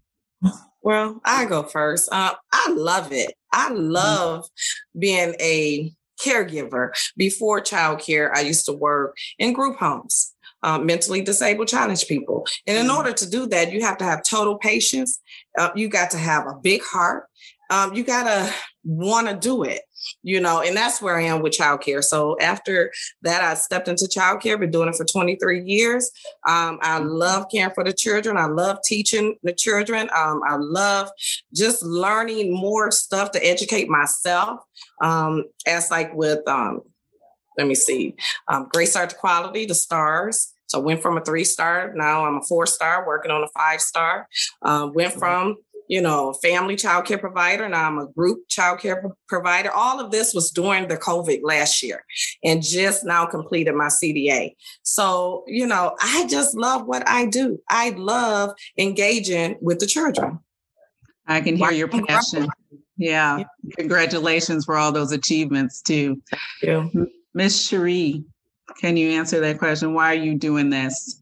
S3: Well, I go first. Uh, I love it. I mm-hmm. love being a caregiver. Before childcare, I used to work in group homes, uh, mentally disabled, challenged people. And in mm-hmm. order to do that, you have to have total patience. Uh, you got to have a big heart. Um, you gotta want to do it, you know, and that's where I am with childcare. So after that, I stepped into childcare, been doing it for 23 years. Um, I mm-hmm. love caring for the children. I love teaching the children. Um, I love just learning more stuff to educate myself. Um, as like with um, let me see, um, Great Start to Quality, the stars. So went from a three star, now I'm a four star, working on a five star. Um, went mm-hmm. from you know, family child care provider. Now I'm a group child care provider. All of this was during the COVID last year and just now completed my CDA. So, you know, I just love what I do. I love engaging with the children.
S1: I can hear your passion. Yeah. Congratulations for all those achievements too. Thank you. Miss Cherie, can you answer that question? Why are you doing this?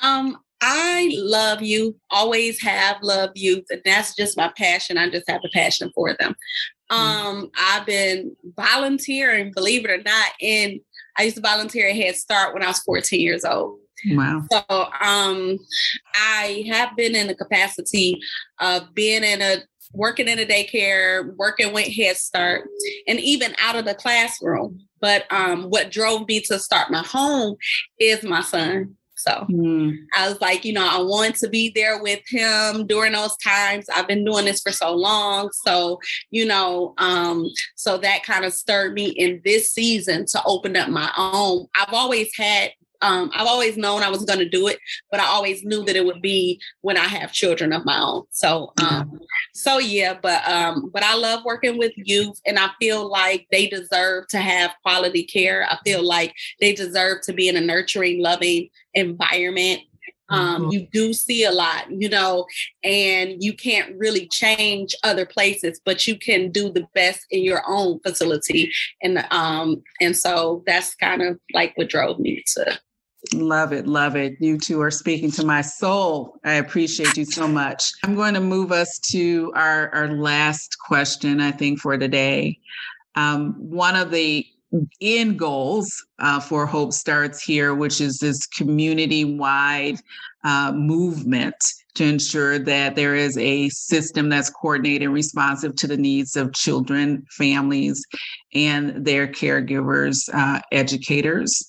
S10: Um, I love you, always have loved you, and that's just my passion. I just have a passion for them. Mm. Um, I've been volunteering, believe it or not, and I used to volunteer at Head Start when I was 14 years old.
S1: Wow.
S10: So um I have been in the capacity of being in a working in a daycare, working with Head Start, and even out of the classroom. But um, what drove me to start my home is my son. So mm. I was like, you know, I want to be there with him during those times. I've been doing this for so long. So, you know, um, so that kind of stirred me in this season to open up my own. I've always had um, I've always known I was going to do it, but I always knew that it would be when I have children of my own. So, um, so yeah, but um, but I love working with youth, and I feel like they deserve to have quality care. I feel like they deserve to be in a nurturing, loving environment. Um, mm-hmm. You do see a lot, you know, and you can't really change other places, but you can do the best in your own facility, and um, and so that's kind of like what drove me to
S1: Love it. Love it. You two are speaking to my soul. I appreciate you so much. I'm going to move us to our, our last question, I think, for today. Um, one of the end goals uh, for Hope Starts Here, which is this community wide uh, movement to ensure that there is a system that's coordinated and responsive to the needs of children, families, and their caregivers, uh, educators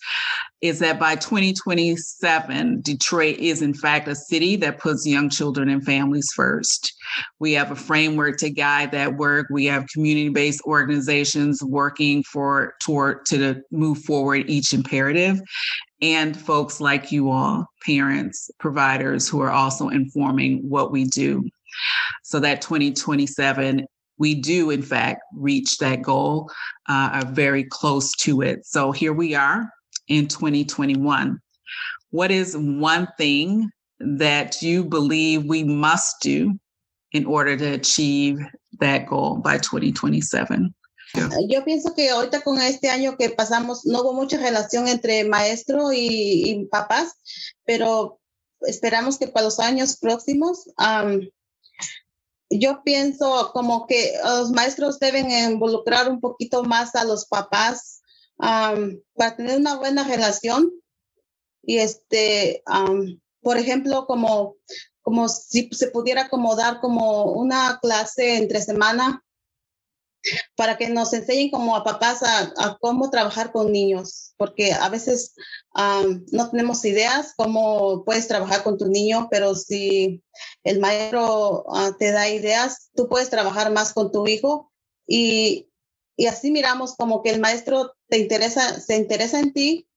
S1: is that by 2027, Detroit is in fact a city that puts young children and families first. We have a framework to guide that work. We have community-based organizations working for toward to move forward each imperative, and folks like you all, parents, providers who are also informing what we do. So that 2027 we do in fact reach that goal uh, are very close to it so here we are in 2021. What is one thing that you believe we must do in order to achieve that goal by 2027? Yeah.
S5: Yo pienso que ahorita con este año que pasamos no hubo mucha relación entre maestro y, y papás, pero esperamos que para los años próximos um, yo pienso como que los maestros deben involucrar un poquito más a los papás para tener una buena relación. Y este, por ejemplo, como, como si se pudiera acomodar como una clase entre semana para que nos enseñen como a papás a, cómo trabajar con niños, porque a veces no tenemos ideas cómo puedes trabajar con tu niño, pero si el maestro ah, te da ideas, tú puedes trabajar más con tu hijo y, y así miramos como que el maestro se interesa en ti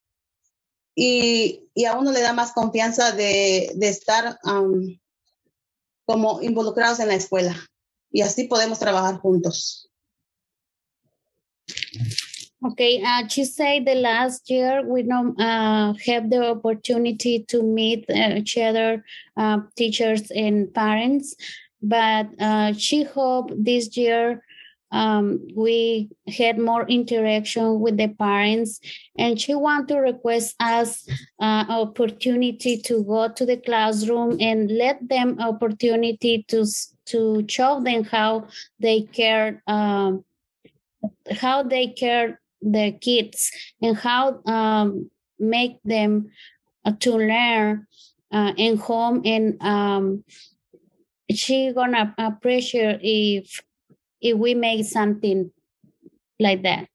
S5: y, y a uno le da más confianza de, de estar como involucrados en la escuela y así podemos trabajar juntos.
S6: Okay, uh, she said the last year we don't uh, have the opportunity to meet uh, each other, uh, teachers and parents, but uh, she hope this year um, we had more interaction with the parents and she want to request us uh, opportunity to go to the classroom and let them opportunity to to show them how they care um, how they care their kids and how um, make them uh, to learn uh, in home and um, she gonna appreciate if if we make something like that.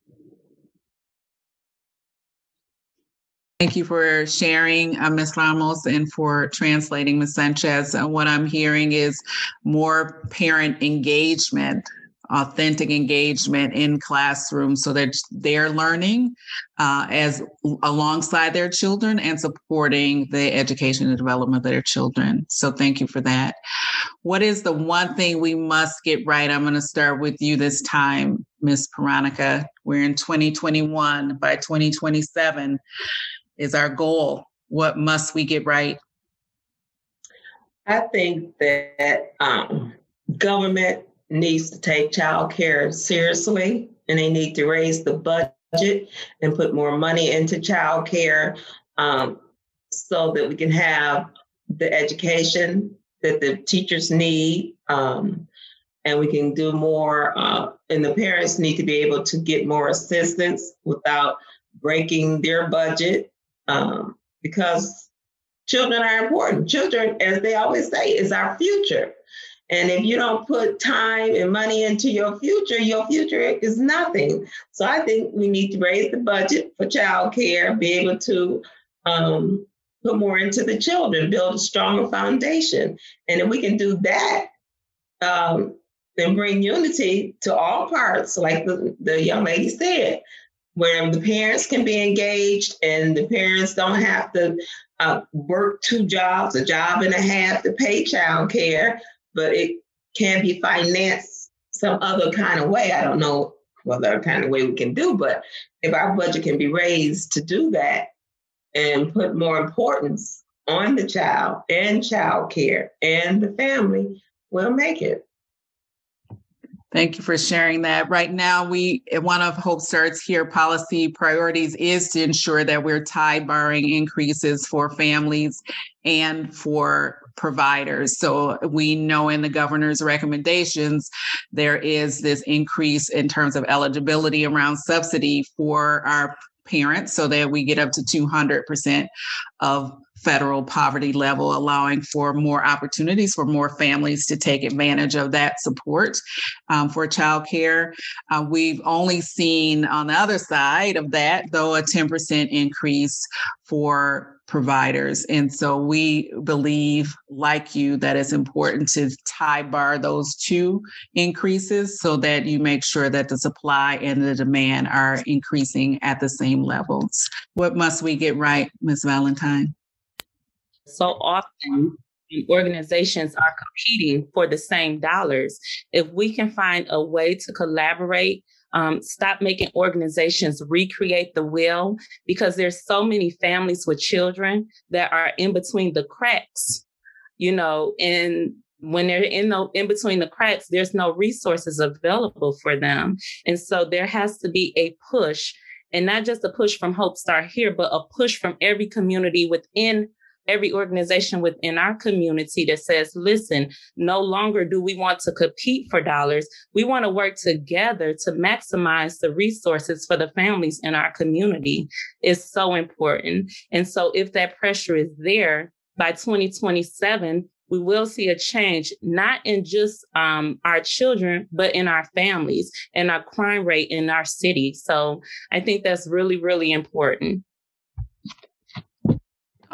S1: Thank you for sharing, uh, Ms. Ramos, and for translating, Ms. Sanchez. Uh, what I'm hearing is more parent engagement, authentic engagement in classrooms so that they're learning uh, as alongside their children and supporting the education and development of their children. So thank you for that. What is the one thing we must get right? I'm going to start with you this time, miss Veronica. We're in 2021. By 2027, is our goal. What must we get right?
S8: I think that um, government needs to take child care seriously and they need to raise the budget and put more money into child care um, so that we can have the education that the teachers need um, and we can do more uh, and the parents need to be able to get more assistance without breaking their budget um, because children are important. Children, as they always say, is our future. And if you don't put time and money into your future, your future is nothing. So I think we need to raise the budget for child care, be able to um, put more into the children, build a stronger foundation. And if we can do that, um, then bring unity to all parts, like the, the young lady said where the parents can be engaged and the parents don't have to uh, work two jobs, a job and a half to pay child care, but it can be financed some other kind of way. I don't know what other kind of way we can do, but if our budget can be raised to do that and put more importance on the child and child care and the family, we'll make it.
S1: Thank you for sharing that. Right now, we one of Hope Starts Here policy priorities is to ensure that we're tie barring increases for families and for providers. So we know in the governor's recommendations, there is this increase in terms of eligibility around subsidy for our parents so that we get up to 200% of federal poverty level, allowing for more opportunities for more families to take advantage of that support um, for childcare. Uh, we've only seen on the other side of that, though, a 10% increase for providers. And so we believe, like you, that it's important to tie bar those two increases so that you make sure that the supply and the demand are increasing at the same levels. What must we get right, Ms. Valentine?
S7: So often, organizations are competing for the same dollars. If we can find a way to collaborate, um, stop making organizations recreate the wheel because there's so many families with children that are in between the cracks, you know, and when they're in the in between the cracks, there's no resources available for them. And so there has to be a push and not just a push from Hope Start here, but a push from every community within every organization within our community that says, listen, no longer do we want to compete for dollars. We want to work together to maximize the resources for the families in our community is so important. And so if that pressure is there by 2027, we will see a change, not in just um, our children, but in our families and our crime rate in our city. So I think that's really, really important.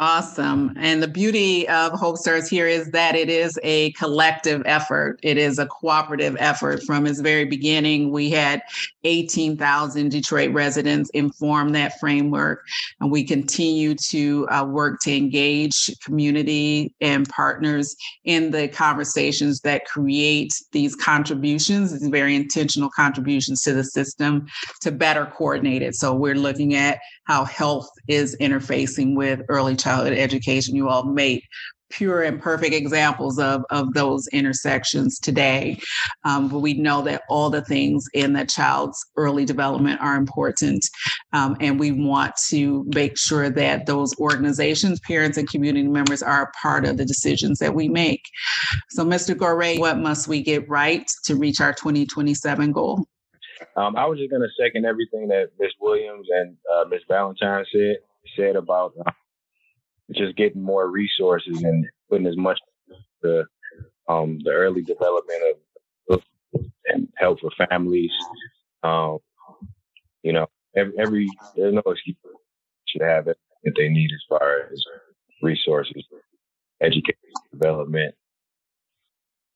S1: Awesome. And the beauty of Hope Starts here is that it is a collective effort. It is a cooperative effort. From its very beginning, we had 18,000 Detroit residents inform that framework. And we continue to uh, work to engage community and partners in the conversations that create these contributions, these very intentional contributions to the system to better coordinate it. So we're looking at how health is interfacing with early childhood education. You all made pure and perfect examples of, of those intersections today. Um, but we know that all the things in the child's early development are important. Um, and we want to make sure that those organizations, parents, and community members are a part of the decisions that we make. So, Mr. Gore, what must we get right to reach our 2027 goal?
S11: Um, I was just to second everything that Ms. Williams and uh, Ms. Valentine said said about uh, just getting more resources and putting as much the um, the early development of and help for families. Um, you know, every, every there's no excuse should have it that they need as far as resources, education, development.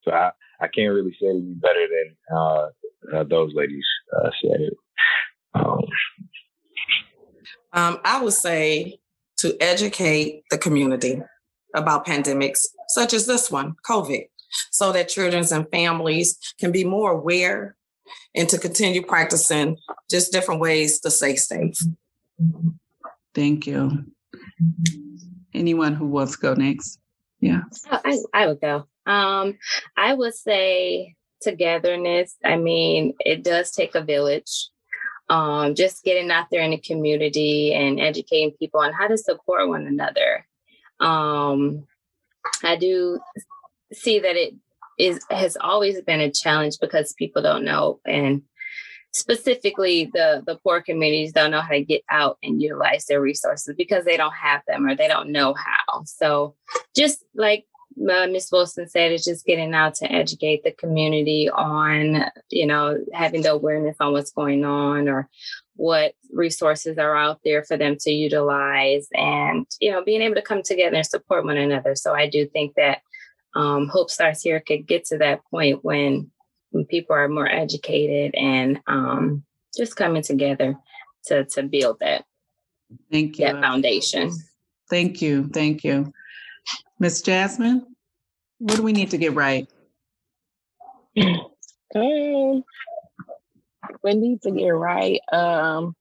S11: So I, I can't really say any better than uh, uh, those ladies uh, said it. Um,
S3: um, I would say to educate the community about pandemics such as this one, COVID, so that children and families can be more aware and to continue practicing just different ways to stay safe.
S1: Thank you. Anyone who wants to go next? Yeah.
S4: Oh, I, I would go. Um, I would say togetherness. I mean, it does take a village. Um, just getting out there in the community and educating people on how to support one another. Um, I do see that it is has always been a challenge because people don't know and specifically the the poor communities don't know how to get out and utilize their resources because they don't have them or they don't know how so just like uh, Miss Wilson said, it's just getting out to educate the community on, you know, having the awareness on what's going on or what resources are out there for them to utilize and, you know, being able to come together and support one another. So I do think that um, Hope Starts Here could get to that point when when people are more educated and um, just coming together to to build that.
S1: Thank you.
S4: That foundation.
S1: Thank you. Thank you. Miss Jasmine, what do we need to get right?
S9: Um, we need to get right. Um,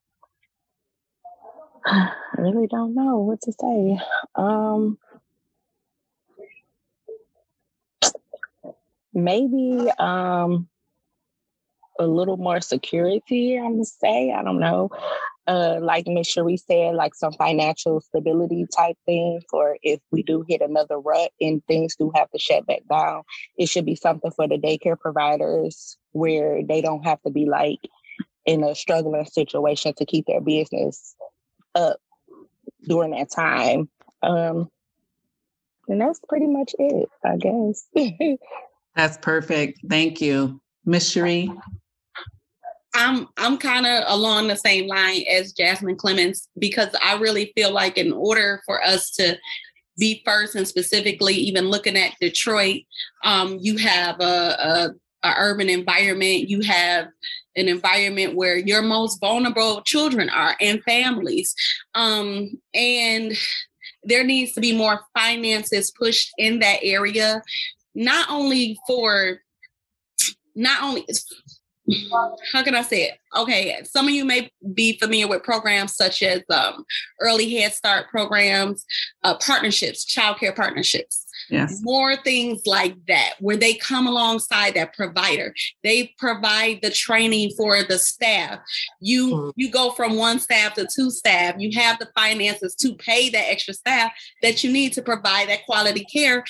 S9: I really don't know what to say. Um, maybe um a little more security, I'm gonna say. I don't know. Uh, like Miss Cherie said, like some financial stability type thing for if we do hit another rut and things do have to shut back down. It should be something for the daycare providers where they don't have to be like in a struggling situation to keep their business up during that time. Um, and that's pretty much it, I guess. [laughs]
S1: That's perfect. Thank you. Miss Cherie?
S10: I'm I'm kind of along the same line as Jasmine Clemens because I really feel like in order for us to be first and specifically even looking at Detroit, um, you have a, a, a urban environment. You have an environment where your most vulnerable children are and families, um, and there needs to be more finances pushed in that area not only for not only how can I say it? Okay, some of you may be familiar with programs such as um, early Head Start programs, uh, partnerships, childcare partnerships.
S1: Yes.
S10: More things like that, where they come alongside that provider. They provide the training for the staff. You mm-hmm. you go from one staff to two staff. You have the finances to pay that extra staff that you need to provide that quality care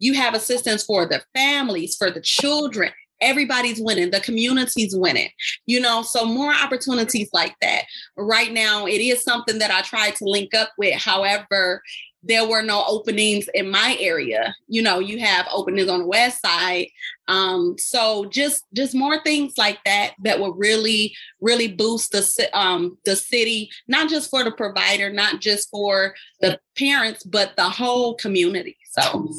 S10: you have assistance for the families, for the children. Everybody's winning. The community's winning. You know, so more opportunities like that. Right now, it is something that I tried to link up with. However, there were no openings in my area. You know, you have openings on the west side. Um, so just just more things like that that will really really boost the um, the city, not just for the provider, not just for the parents, but the whole community. So.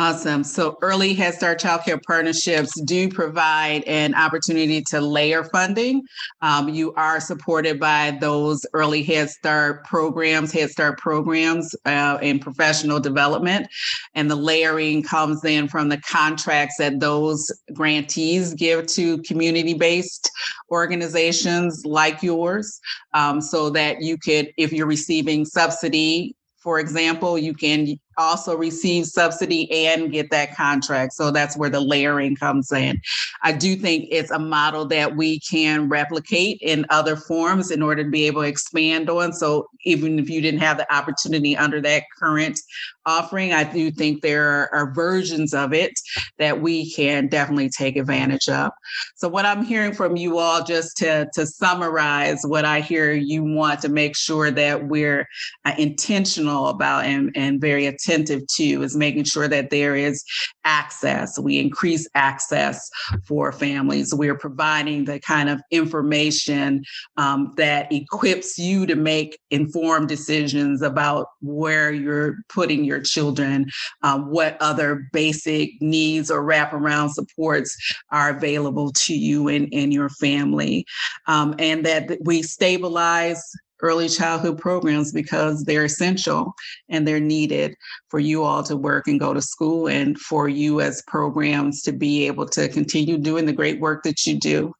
S1: Awesome. So early Head Start childcare partnerships do provide an opportunity to layer funding. Um, you are supported by those early Head Start programs, Head Start programs uh, in professional development. And the layering comes in from the contracts that those grantees give to community-based organizations like yours. Um, so that you could, if you're receiving subsidy for example, you can also receive subsidy and get that contract. So that's where the layering comes in. I do think it's a model that we can replicate in other forms in order to be able to expand on. So even if you didn't have the opportunity under that current offering, I do think there are, are versions of it that we can definitely take advantage of. So what I'm hearing from you all, just to, to summarize what I hear you want to make sure that we're uh, intentional about and, and very attentive attentive to is making sure that there is access. We increase access for families. We're providing the kind of information um, that equips you to make informed decisions about where you're putting your children, um, what other basic needs or wraparound supports are available to you and, and your family, um, and that we stabilize early childhood programs because they're essential and they're needed for you all to work and go to school and for you as programs to be able to continue doing the great work that you do.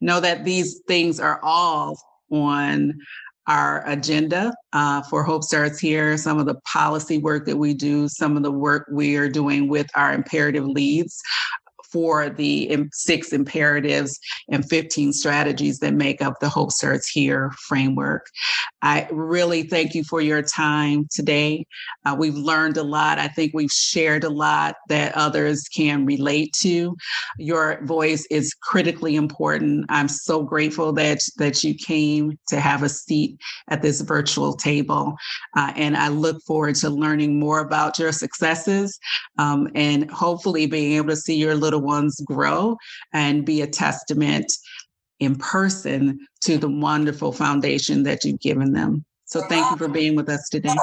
S1: Know that these things are all on our agenda uh, for Hope Starts Here, some of the policy work that we do, some of the work we are doing with our imperative leads for the six imperatives and 15 strategies that make up the Hope Starts Here framework. I really thank you for your time today. Uh, we've learned a lot. I think we've shared a lot that others can relate to. Your voice is critically important. I'm so grateful that that you came to have a seat at this virtual table, uh, and I look forward to learning more about your successes um, and hopefully being able to see your little ones grow and be a testament in person to the wonderful foundation that you've given them. So thank you for being with us today.